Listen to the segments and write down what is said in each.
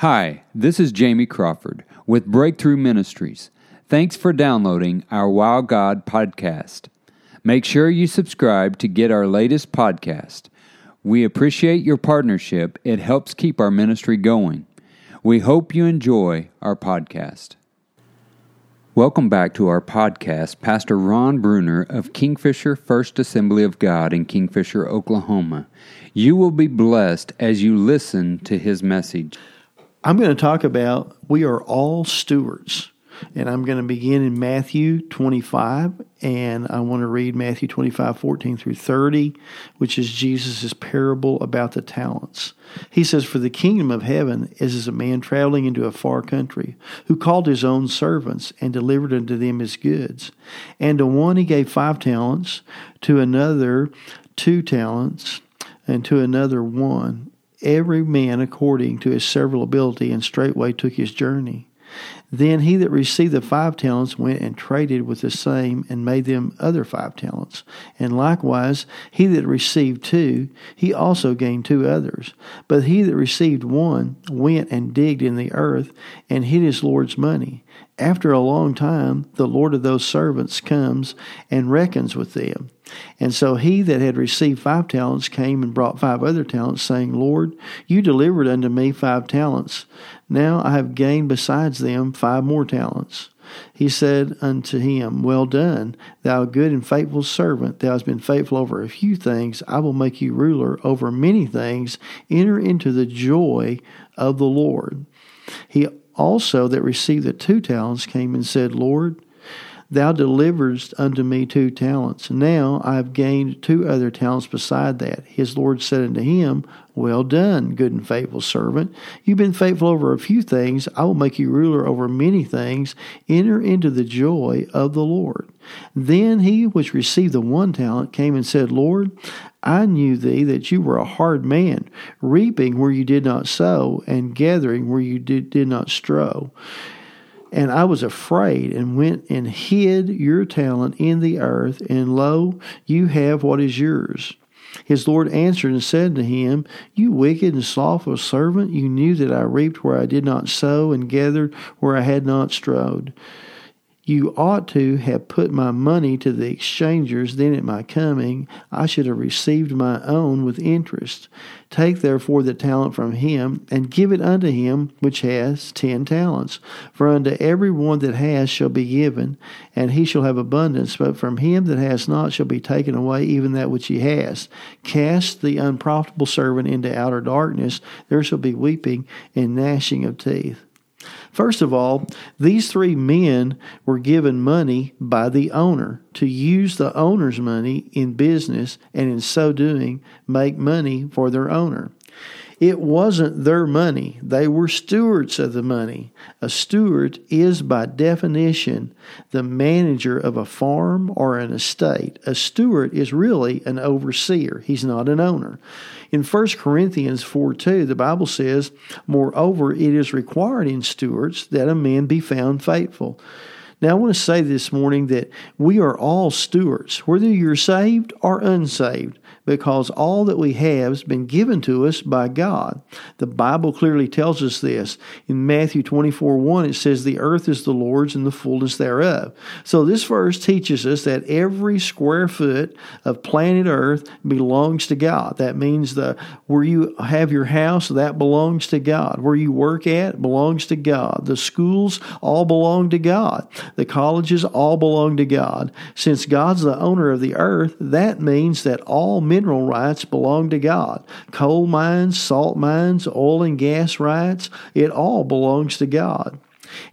Hi, this is Jamie Crawford with Breakthrough Ministries. Thanks for downloading our Wow God podcast. Make sure you subscribe to get our latest podcast. We appreciate your partnership, it helps keep our ministry going. We hope you enjoy our podcast. Welcome back to our podcast, Pastor Ron Bruner of Kingfisher First Assembly of God in Kingfisher, Oklahoma. You will be blessed as you listen to his message. I'm going to talk about we are all stewards. And I'm going to begin in Matthew 25, and I want to read Matthew 25, 14 through 30, which is Jesus' parable about the talents. He says, For the kingdom of heaven is as a man traveling into a far country, who called his own servants and delivered unto them his goods. And to one he gave five talents, to another two talents, and to another one, every man according to his several ability, and straightway took his journey. Then he that received the five talents went and traded with the same and made them other five talents. And likewise, he that received two, he also gained two others. But he that received one went and digged in the earth and hid his Lord's money. After a long time, the Lord of those servants comes and reckons with them. And so he that had received five talents came and brought five other talents, saying, Lord, you delivered unto me five talents. Now I have gained besides them five more talents. He said unto him, Well done, thou good and faithful servant. Thou hast been faithful over a few things. I will make you ruler over many things. Enter into the joy of the Lord. He also that received the two talents came and said, Lord, Thou deliveredst unto me two talents. Now I have gained two other talents beside that. His Lord said unto him, Well done, good and faithful servant. You've been faithful over a few things. I will make you ruler over many things. Enter into the joy of the Lord. Then he which received the one talent came and said, Lord, I knew thee that you were a hard man, reaping where you did not sow, and gathering where you did, did not strow. And I was afraid and went and hid your talent in the earth, and lo, you have what is yours. His Lord answered and said to him, You wicked and slothful servant, you knew that I reaped where I did not sow, and gathered where I had not strowed. You ought to have put my money to the exchangers, then at my coming I should have received my own with interest. Take therefore the talent from him, and give it unto him which has ten talents. For unto every one that has shall be given, and he shall have abundance, but from him that has not shall be taken away even that which he has. Cast the unprofitable servant into outer darkness, there shall be weeping and gnashing of teeth. First of all, these three men were given money by the owner to use the owner's money in business and in so doing make money for their owner. It wasn't their money. They were stewards of the money. A steward is, by definition, the manager of a farm or an estate. A steward is really an overseer, he's not an owner. In 1 Corinthians 4 2, the Bible says, Moreover, it is required in stewards that a man be found faithful. Now, I want to say this morning that we are all stewards, whether you're saved or unsaved because all that we have has been given to us by God. The Bible clearly tells us this. In Matthew 24 1, it says, The earth is the Lord's and the fullness thereof. So this verse teaches us that every square foot of planet earth belongs to God. That means the where you have your house, that belongs to God. Where you work at belongs to God. The schools all belong to God. The colleges all belong to God. Since God's the owner of the earth, that means that all mineral rights belong to God. Coal mines, salt mines, oil and gas rights, it all belongs to God.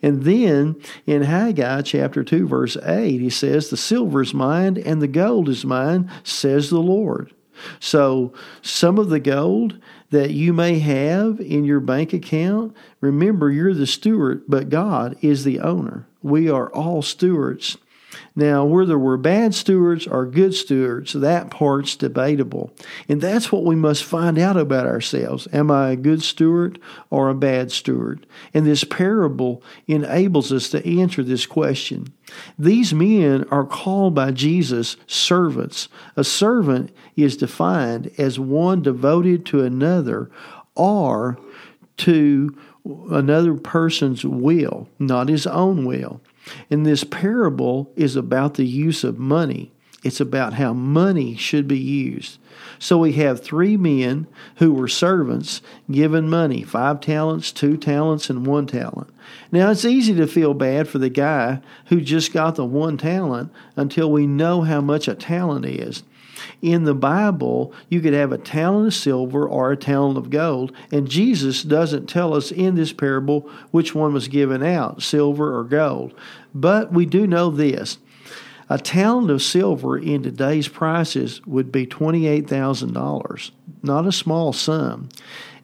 And then in Haggai chapter 2, verse 8, he says, The silver is mine and the gold is mine, says the Lord. So some of the gold that you may have in your bank account, remember you're the steward, but God is the owner. We are all stewards. Now, whether we're bad stewards or good stewards, that part's debatable. And that's what we must find out about ourselves. Am I a good steward or a bad steward? And this parable enables us to answer this question. These men are called by Jesus servants. A servant is defined as one devoted to another or to another person's will, not his own will. And this parable is about the use of money. It's about how money should be used. So we have three men who were servants given money five talents, two talents, and one talent. Now it's easy to feel bad for the guy who just got the one talent until we know how much a talent is. In the Bible, you could have a talent of silver or a talent of gold, and Jesus doesn't tell us in this parable which one was given out, silver or gold. But we do know this a talent of silver in today's prices would be $28,000, not a small sum.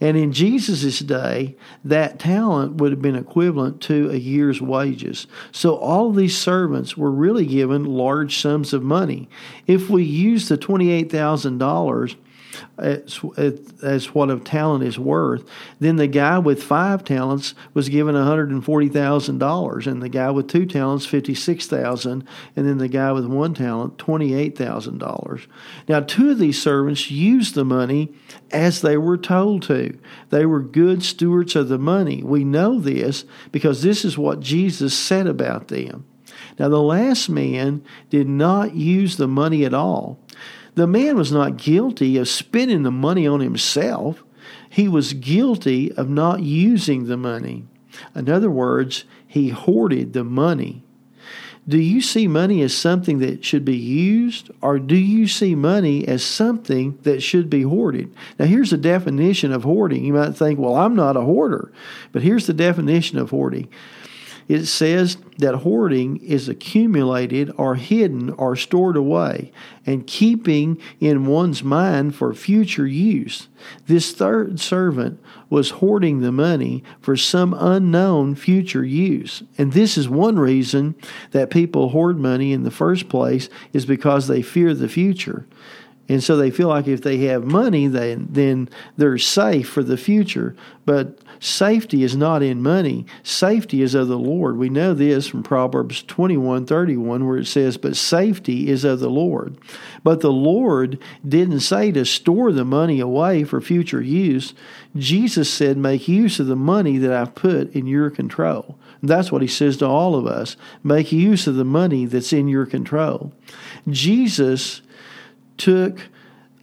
And in Jesus' day, that talent would have been equivalent to a year's wages. So all of these servants were really given large sums of money. If we use the $28,000 as, as what a talent is worth. Then the guy with five talents was given $140,000, and the guy with two talents, 56,000, and then the guy with one talent, $28,000. Now, two of these servants used the money as they were told to. They were good stewards of the money. We know this because this is what Jesus said about them. Now, the last man did not use the money at all. The man was not guilty of spending the money on himself. He was guilty of not using the money. In other words, he hoarded the money. Do you see money as something that should be used, or do you see money as something that should be hoarded? Now, here's the definition of hoarding. You might think, well, I'm not a hoarder, but here's the definition of hoarding it says that hoarding is accumulated or hidden or stored away and keeping in one's mind for future use. This third servant was hoarding the money for some unknown future use. And this is one reason that people hoard money in the first place is because they fear the future. And so they feel like if they have money, then, then they're safe for the future. But Safety is not in money. Safety is of the Lord. We know this from Proverbs 21 31, where it says, But safety is of the Lord. But the Lord didn't say to store the money away for future use. Jesus said, Make use of the money that I've put in your control. That's what he says to all of us. Make use of the money that's in your control. Jesus took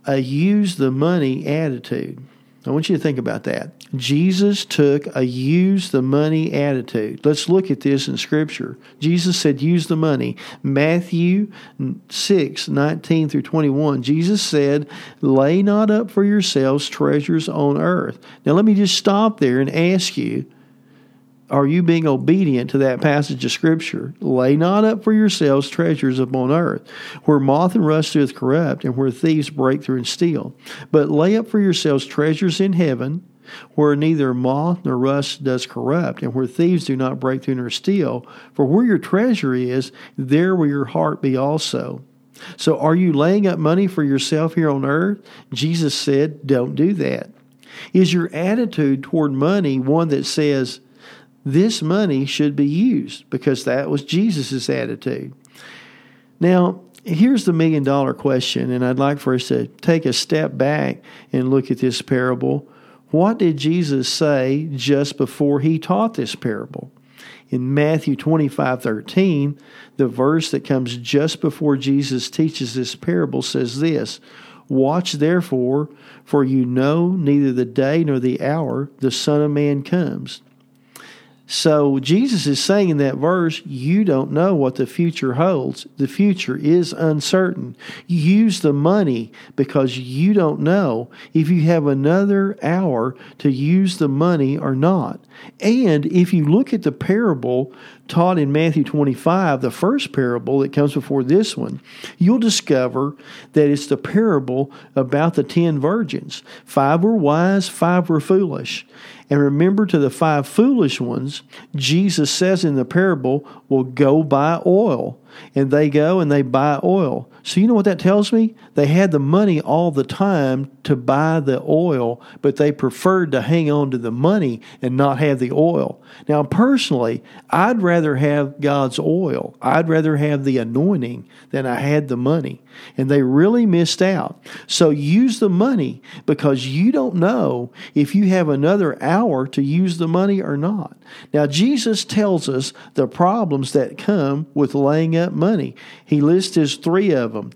a use the money attitude. I want you to think about that. Jesus took a use the money attitude. Let's look at this in Scripture. Jesus said, use the money. Matthew 6, 19 through 21. Jesus said, lay not up for yourselves treasures on earth. Now, let me just stop there and ask you, are you being obedient to that passage of Scripture? Lay not up for yourselves treasures upon earth, where moth and rust doth corrupt, and where thieves break through and steal. But lay up for yourselves treasures in heaven, where neither moth nor rust does corrupt, and where thieves do not break through nor steal. For where your treasure is, there will your heart be also. So, are you laying up money for yourself here on earth? Jesus said, Don't do that. Is your attitude toward money one that says, this money should be used because that was Jesus' attitude. Now, here's the million dollar question, and I'd like for us to take a step back and look at this parable. What did Jesus say just before he taught this parable? In Matthew 25 13, the verse that comes just before Jesus teaches this parable says this Watch therefore, for you know neither the day nor the hour the Son of Man comes. So Jesus is saying in that verse, you don't know what the future holds. The future is uncertain. Use the money because you don't know if you have another hour to use the money or not. And if you look at the parable taught in Matthew 25, the first parable that comes before this one, you'll discover that it's the parable about the ten virgins. Five were wise, five were foolish. And remember to the five foolish ones, Jesus says in the parable, will go buy oil. and they go and they buy oil. So, you know what that tells me? They had the money all the time to buy the oil, but they preferred to hang on to the money and not have the oil. Now, personally, I'd rather have God's oil, I'd rather have the anointing than I had the money. And they really missed out. So, use the money because you don't know if you have another hour to use the money or not. Now, Jesus tells us the problems that come with laying up money. He lists his three of them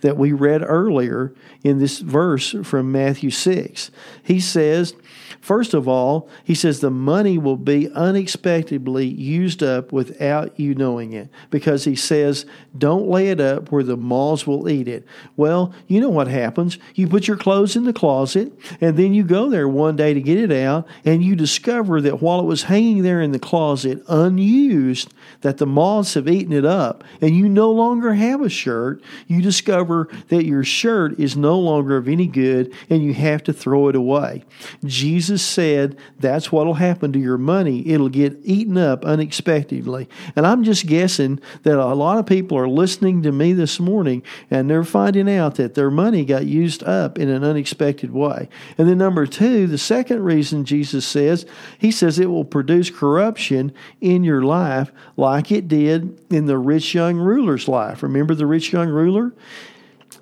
that we read earlier in this verse from Matthew 6. He says, First of all, he says the money will be unexpectedly used up without you knowing it because he says, don't lay it up where the moths will eat it. Well, you know what happens. You put your clothes in the closet and then you go there one day to get it out and you discover that while it was hanging there in the closet unused, that the moths have eaten it up and you no longer have a shirt. You discover that your shirt is no longer of any good and you have to throw it away. Jesus said that's what will happen to your money. It'll get eaten up unexpectedly. And I'm just guessing that a lot of people are listening to me this morning and they're finding out that their money got used up in an unexpected way. And then, number two, the second reason Jesus says, He says it will produce corruption in your life like it did in the rich young ruler's life. Remember the rich young ruler?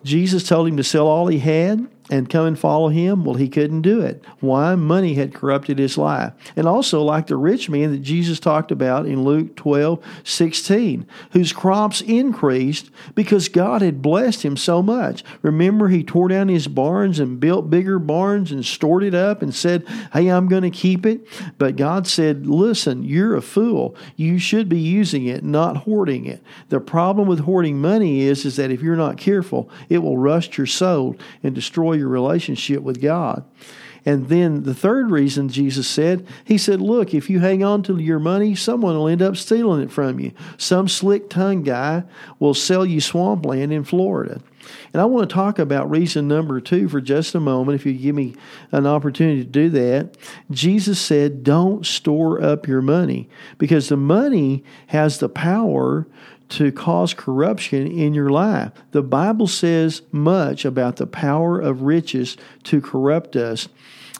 Jesus told him to sell all he had and come and follow him? Well, he couldn't do it. Why? Money had corrupted his life. And also, like the rich man that Jesus talked about in Luke 12 16, whose crops increased because God had blessed him so much. Remember, he tore down his barns and built bigger barns and stored it up and said, Hey, I'm going to keep it. But God said, Listen, you're a fool. You should be using it, not hoarding it. The problem with hoarding money is, is that if you're not careful, it will rust your soul and destroy your relationship with God. And then the third reason Jesus said, He said, Look, if you hang on to your money, someone will end up stealing it from you. Some slick tongue guy will sell you swampland in Florida. And I want to talk about reason number two for just a moment, if you give me an opportunity to do that. Jesus said, Don't store up your money because the money has the power to cause corruption in your life. The Bible says much about the power of riches to corrupt us.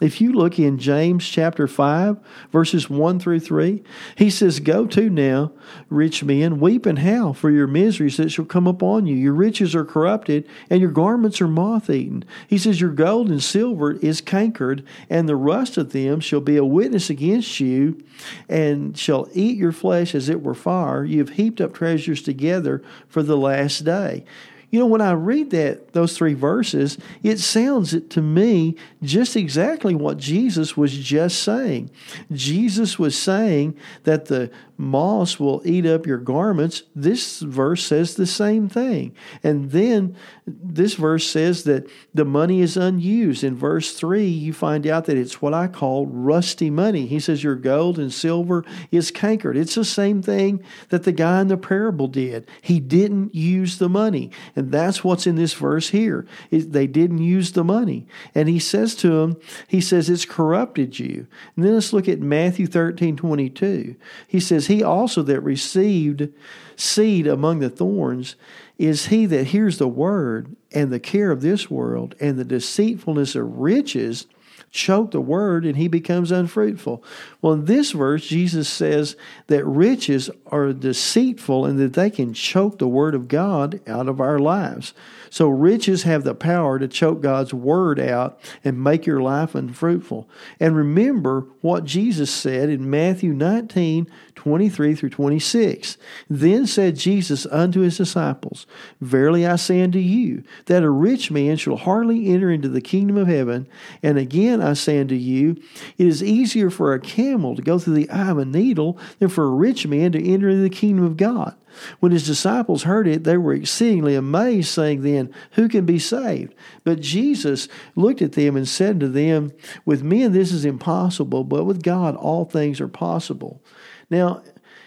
If you look in James chapter 5, verses 1 through 3, he says, Go to now, rich men, weep and howl for your miseries that shall come upon you. Your riches are corrupted, and your garments are moth eaten. He says, Your gold and silver is cankered, and the rust of them shall be a witness against you, and shall eat your flesh as it were fire. You have heaped up treasures together for the last day. You know, when I read that those three verses, it sounds to me just exactly what Jesus was just saying. Jesus was saying that the moss will eat up your garments. This verse says the same thing. And then this verse says that the money is unused. In verse 3, you find out that it's what I call rusty money. He says your gold and silver is cankered. It's the same thing that the guy in the parable did. He didn't use the money. And that's what's in this verse here. They didn't use the money. And he says to him, he says, it's corrupted you. And then let's look at Matthew 13, 22. He says, he also that received seed among the thorns is he that hears the word and the care of this world and the deceitfulness of riches choke the word and he becomes unfruitful. Well, in this verse, Jesus says that riches are deceitful and that they can choke the word of God out of our lives. So riches have the power to choke God's word out and make your life unfruitful. And remember what Jesus said in Matthew 19, 23 through 26. Then said Jesus unto his disciples, Verily I say unto you, that a rich man shall hardly enter into the kingdom of heaven. And again I say unto you, it is easier for a camel to go through the eye of a needle than for a rich man to enter into the kingdom of God. When his disciples heard it, they were exceedingly amazed, saying, Then who can be saved? But Jesus looked at them and said to them, With men this is impossible, but with God all things are possible. Now,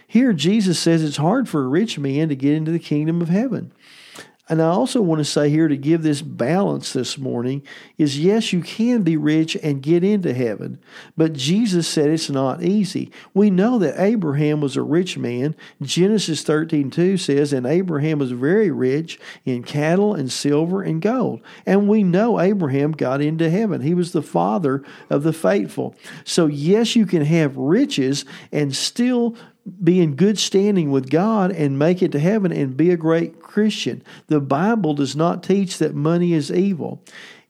here Jesus says it's hard for a rich man to get into the kingdom of heaven. And I also want to say here to give this balance this morning is yes, you can be rich and get into heaven, but Jesus said it's not easy. We know that Abraham was a rich man. Genesis 13 2 says, And Abraham was very rich in cattle and silver and gold. And we know Abraham got into heaven. He was the father of the faithful. So, yes, you can have riches and still be in good standing with God and make it to heaven and be a great Christian. The Bible does not teach that money is evil.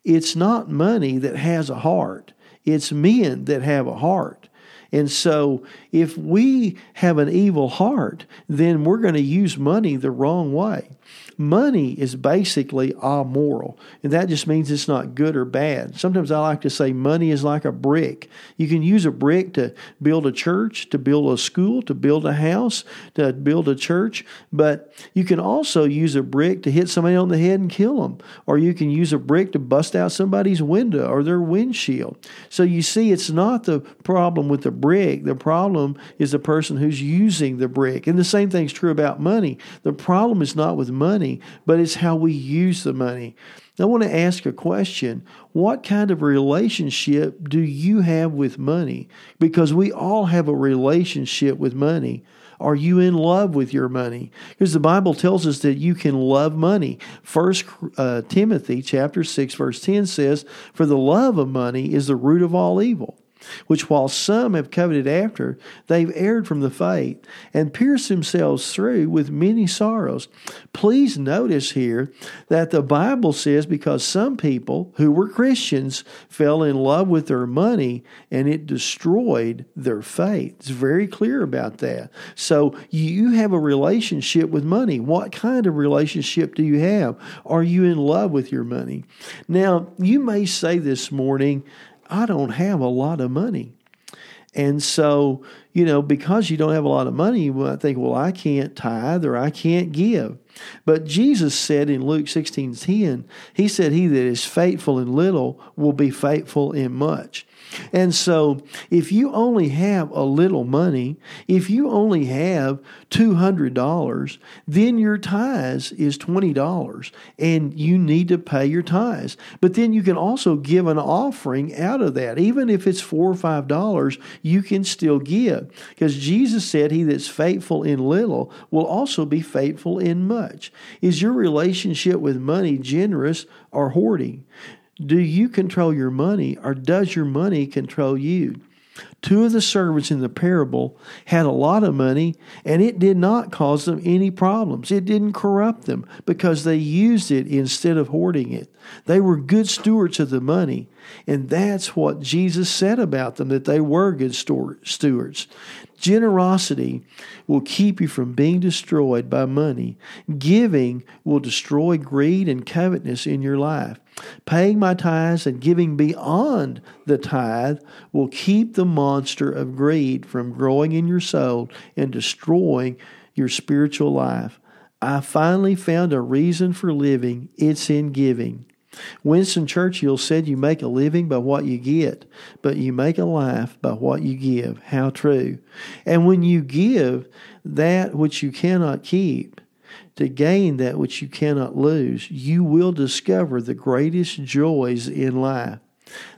It's not money that has a heart, it's men that have a heart. And so, if we have an evil heart, then we're going to use money the wrong way. Money is basically amoral, and that just means it's not good or bad. Sometimes I like to say money is like a brick. You can use a brick to build a church, to build a school, to build a house, to build a church, but you can also use a brick to hit somebody on the head and kill them, or you can use a brick to bust out somebody's window or their windshield. So you see, it's not the problem with the brick, the problem is the person who's using the brick. And the same thing's true about money. The problem is not with money money, but it's how we use the money. I want to ask a question. What kind of relationship do you have with money? Because we all have a relationship with money. Are you in love with your money? Because the Bible tells us that you can love money. First uh, Timothy chapter 6 verse 10 says, "For the love of money is the root of all evil." Which while some have coveted after, they've erred from the faith and pierced themselves through with many sorrows. Please notice here that the Bible says because some people who were Christians fell in love with their money and it destroyed their faith. It's very clear about that. So you have a relationship with money. What kind of relationship do you have? Are you in love with your money? Now, you may say this morning, I don't have a lot of money. And so, you know, because you don't have a lot of money, you might think, well, I can't tithe or I can't give. But Jesus said in Luke 16 10, He said, He that is faithful in little will be faithful in much. And so, if you only have a little money, if you only have $200, then your tithes is $20 and you need to pay your tithes. But then you can also give an offering out of that. Even if it's 4 or $5, you can still give. Because Jesus said, He that's faithful in little will also be faithful in much. Is your relationship with money generous or hoarding? Do you control your money or does your money control you? Two of the servants in the parable had a lot of money and it did not cause them any problems. It didn't corrupt them because they used it instead of hoarding it. They were good stewards of the money. And that's what Jesus said about them that they were good stewards. Generosity will keep you from being destroyed by money. Giving will destroy greed and covetousness in your life. Paying my tithes and giving beyond the tithe will keep the monster of greed from growing in your soul and destroying your spiritual life. I finally found a reason for living. It's in giving. Winston Churchill said, You make a living by what you get, but you make a life by what you give. How true. And when you give that which you cannot keep, to gain that which you cannot lose, you will discover the greatest joys in life.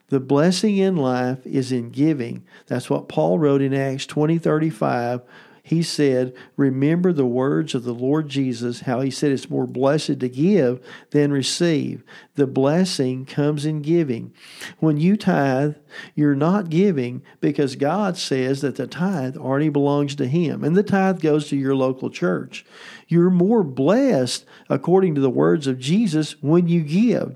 The blessing in life is in giving. That's what Paul wrote in Acts 20 35 he said, Remember the words of the Lord Jesus, how he said it's more blessed to give than receive. The blessing comes in giving. When you tithe, you're not giving because God says that the tithe already belongs to Him, and the tithe goes to your local church. You're more blessed, according to the words of Jesus, when you give.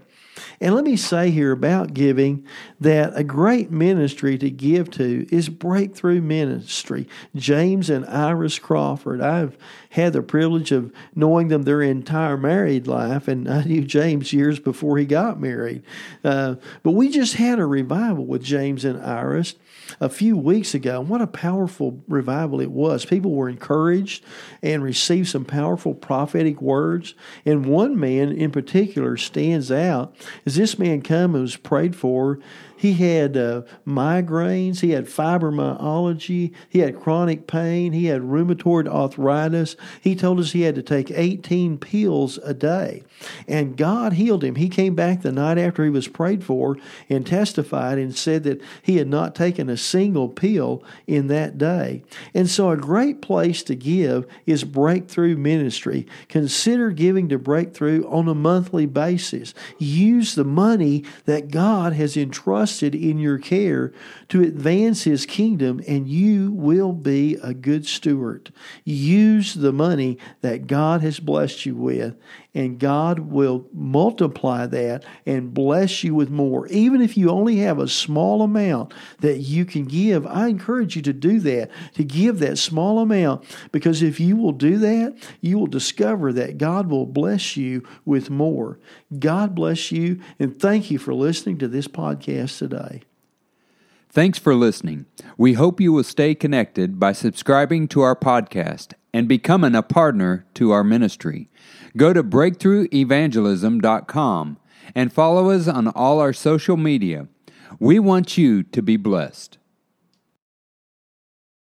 And let me say here about giving that a great ministry to give to is Breakthrough Ministry. James and Iris Crawford. I've had the privilege of knowing them their entire married life, and I knew James years before he got married. Uh, but we just had a revival with James and Iris a few weeks ago. What a powerful revival it was. People were encouraged and received some powerful prophetic words. And one man in particular stands out as this man come was prayed for He had uh, migraines. He had fibromyalgia. He had chronic pain. He had rheumatoid arthritis. He told us he had to take 18 pills a day. And God healed him. He came back the night after he was prayed for and testified and said that he had not taken a single pill in that day. And so, a great place to give is Breakthrough Ministry. Consider giving to Breakthrough on a monthly basis. Use the money that God has entrusted in your care to advance His kingdom, and you will be a good steward. Use the money that God has blessed you with, and God will multiply that and bless you with more. Even if you only have a small amount that you can give, I encourage you to do that, to give that small amount, because if you will do that, you will discover that God will bless you with more. God bless you, and thank you for listening to this podcast today. Thanks for listening. We hope you will stay connected by subscribing to our podcast and becoming a partner to our ministry. Go to breakthroughevangelism.com and follow us on all our social media. We want you to be blessed.